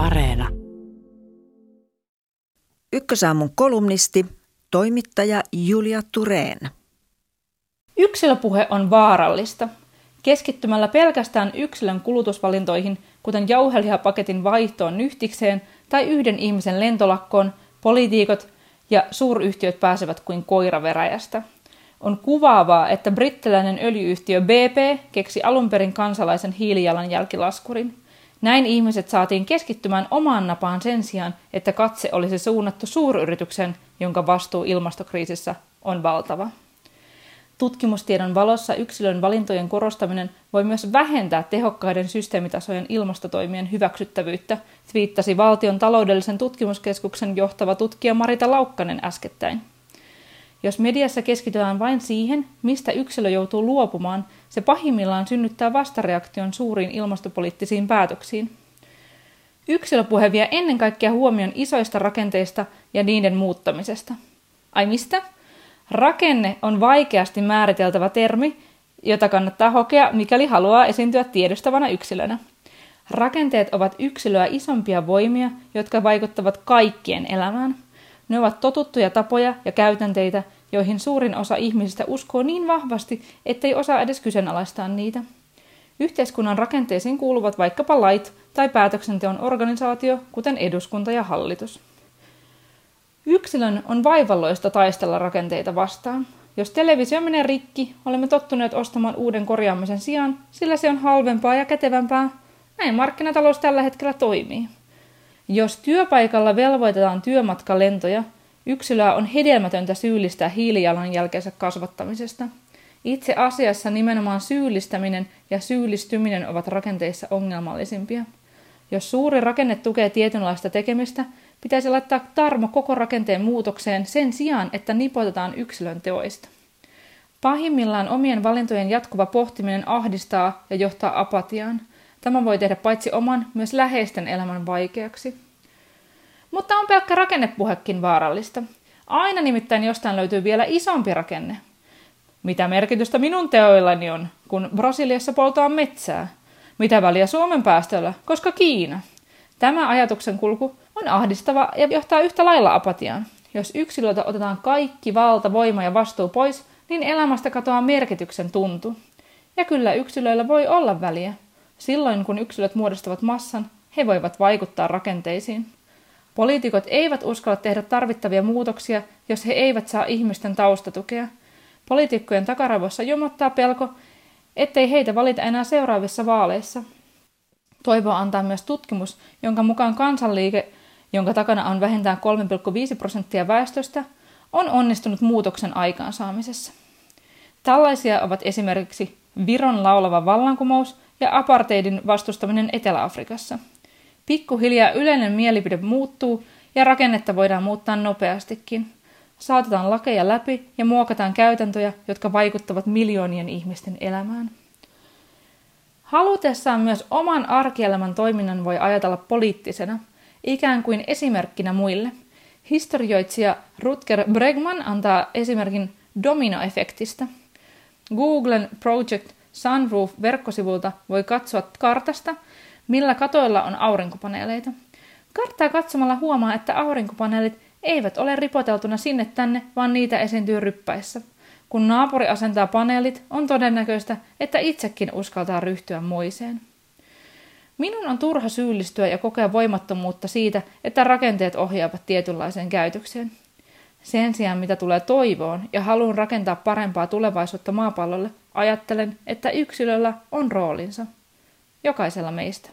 Areena. Ykkösaamun kolumnisti, toimittaja Julia Tureen. Yksilöpuhe on vaarallista. Keskittymällä pelkästään yksilön kulutusvalintoihin, kuten jauhelihapaketin vaihtoon nyhtikseen tai yhden ihmisen lentolakkoon, poliitikot ja suuryhtiöt pääsevät kuin koira veräjästä. On kuvaavaa, että brittiläinen öljyyhtiö BP keksi alun perin kansalaisen hiilijalanjälkilaskurin. Näin ihmiset saatiin keskittymään omaan napaan sen sijaan, että katse olisi suunnattu suuryrityksen, jonka vastuu ilmastokriisissä on valtava. Tutkimustiedon valossa yksilön valintojen korostaminen voi myös vähentää tehokkaiden systeemitasojen ilmastotoimien hyväksyttävyyttä, twiittasi valtion taloudellisen tutkimuskeskuksen johtava tutkija Marita Laukkanen äskettäin. Jos mediassa keskitytään vain siihen, mistä yksilö joutuu luopumaan, se pahimmillaan synnyttää vastareaktion suuriin ilmastopoliittisiin päätöksiin. Yksilöpuhe vie ennen kaikkea huomion isoista rakenteista ja niiden muuttamisesta. Ai mistä? Rakenne on vaikeasti määriteltävä termi, jota kannattaa hokea, mikäli haluaa esiintyä tiedostavana yksilönä. Rakenteet ovat yksilöä isompia voimia, jotka vaikuttavat kaikkien elämään. Ne ovat totuttuja tapoja ja käytänteitä, joihin suurin osa ihmisistä uskoo niin vahvasti, ettei osaa edes kyseenalaistaa niitä. Yhteiskunnan rakenteisiin kuuluvat vaikkapa lait tai päätöksenteon organisaatio, kuten eduskunta ja hallitus. Yksilön on vaivalloista taistella rakenteita vastaan. Jos televisio menee rikki, olemme tottuneet ostamaan uuden korjaamisen sijaan, sillä se on halvempaa ja kätevämpää. Näin markkinatalous tällä hetkellä toimii. Jos työpaikalla velvoitetaan työmatkalentoja, yksilöä on hedelmätöntä syyllistää hiilijalanjälkeensä kasvattamisesta. Itse asiassa nimenomaan syyllistäminen ja syyllistyminen ovat rakenteissa ongelmallisimpia. Jos suuri rakenne tukee tietynlaista tekemistä, Pitäisi laittaa tarmo koko rakenteen muutokseen sen sijaan, että nipotetaan yksilön teoista. Pahimmillaan omien valintojen jatkuva pohtiminen ahdistaa ja johtaa apatiaan. Tämä voi tehdä paitsi oman, myös läheisten elämän vaikeaksi. Mutta on pelkkä rakennepuhekin vaarallista. Aina nimittäin jostain löytyy vielä isompi rakenne. Mitä merkitystä minun teoillani on, kun Brasiliassa poltaa metsää? Mitä väliä Suomen päästöllä, koska Kiina? Tämä ajatuksen kulku on ahdistava ja johtaa yhtä lailla apatiaan. Jos yksilöltä otetaan kaikki valta, voima ja vastuu pois, niin elämästä katoaa merkityksen tuntu. Ja kyllä yksilöillä voi olla väliä. Silloin kun yksilöt muodostavat massan, he voivat vaikuttaa rakenteisiin. Poliitikot eivät uskalla tehdä tarvittavia muutoksia, jos he eivät saa ihmisten taustatukea. Poliitikkojen takaravossa jomottaa pelko, ettei heitä valita enää seuraavissa vaaleissa. Toivoa antaa myös tutkimus, jonka mukaan kansanliike jonka takana on vähintään 3,5 prosenttia väestöstä, on onnistunut muutoksen aikaansaamisessa. Tällaisia ovat esimerkiksi Viron laulava vallankumous ja apartheidin vastustaminen Etelä-Afrikassa. Pikkuhiljaa yleinen mielipide muuttuu ja rakennetta voidaan muuttaa nopeastikin. Saatetaan lakeja läpi ja muokataan käytäntöjä, jotka vaikuttavat miljoonien ihmisten elämään. Halutessaan myös oman arkielämän toiminnan voi ajatella poliittisena – ikään kuin esimerkkinä muille. Historioitsija Rutger Bregman antaa esimerkin dominoefektistä. Googlen Project Sunroof-verkkosivulta voi katsoa kartasta, millä katoilla on aurinkopaneeleita. Karttaa katsomalla huomaa, että aurinkopaneelit eivät ole ripoteltuna sinne tänne, vaan niitä esiintyy ryppäissä. Kun naapuri asentaa paneelit, on todennäköistä, että itsekin uskaltaa ryhtyä moiseen. Minun on turha syyllistyä ja kokea voimattomuutta siitä, että rakenteet ohjaavat tietynlaiseen käytökseen. Sen sijaan, mitä tulee toivoon ja haluan rakentaa parempaa tulevaisuutta maapallolle, ajattelen, että yksilöllä on roolinsa. Jokaisella meistä.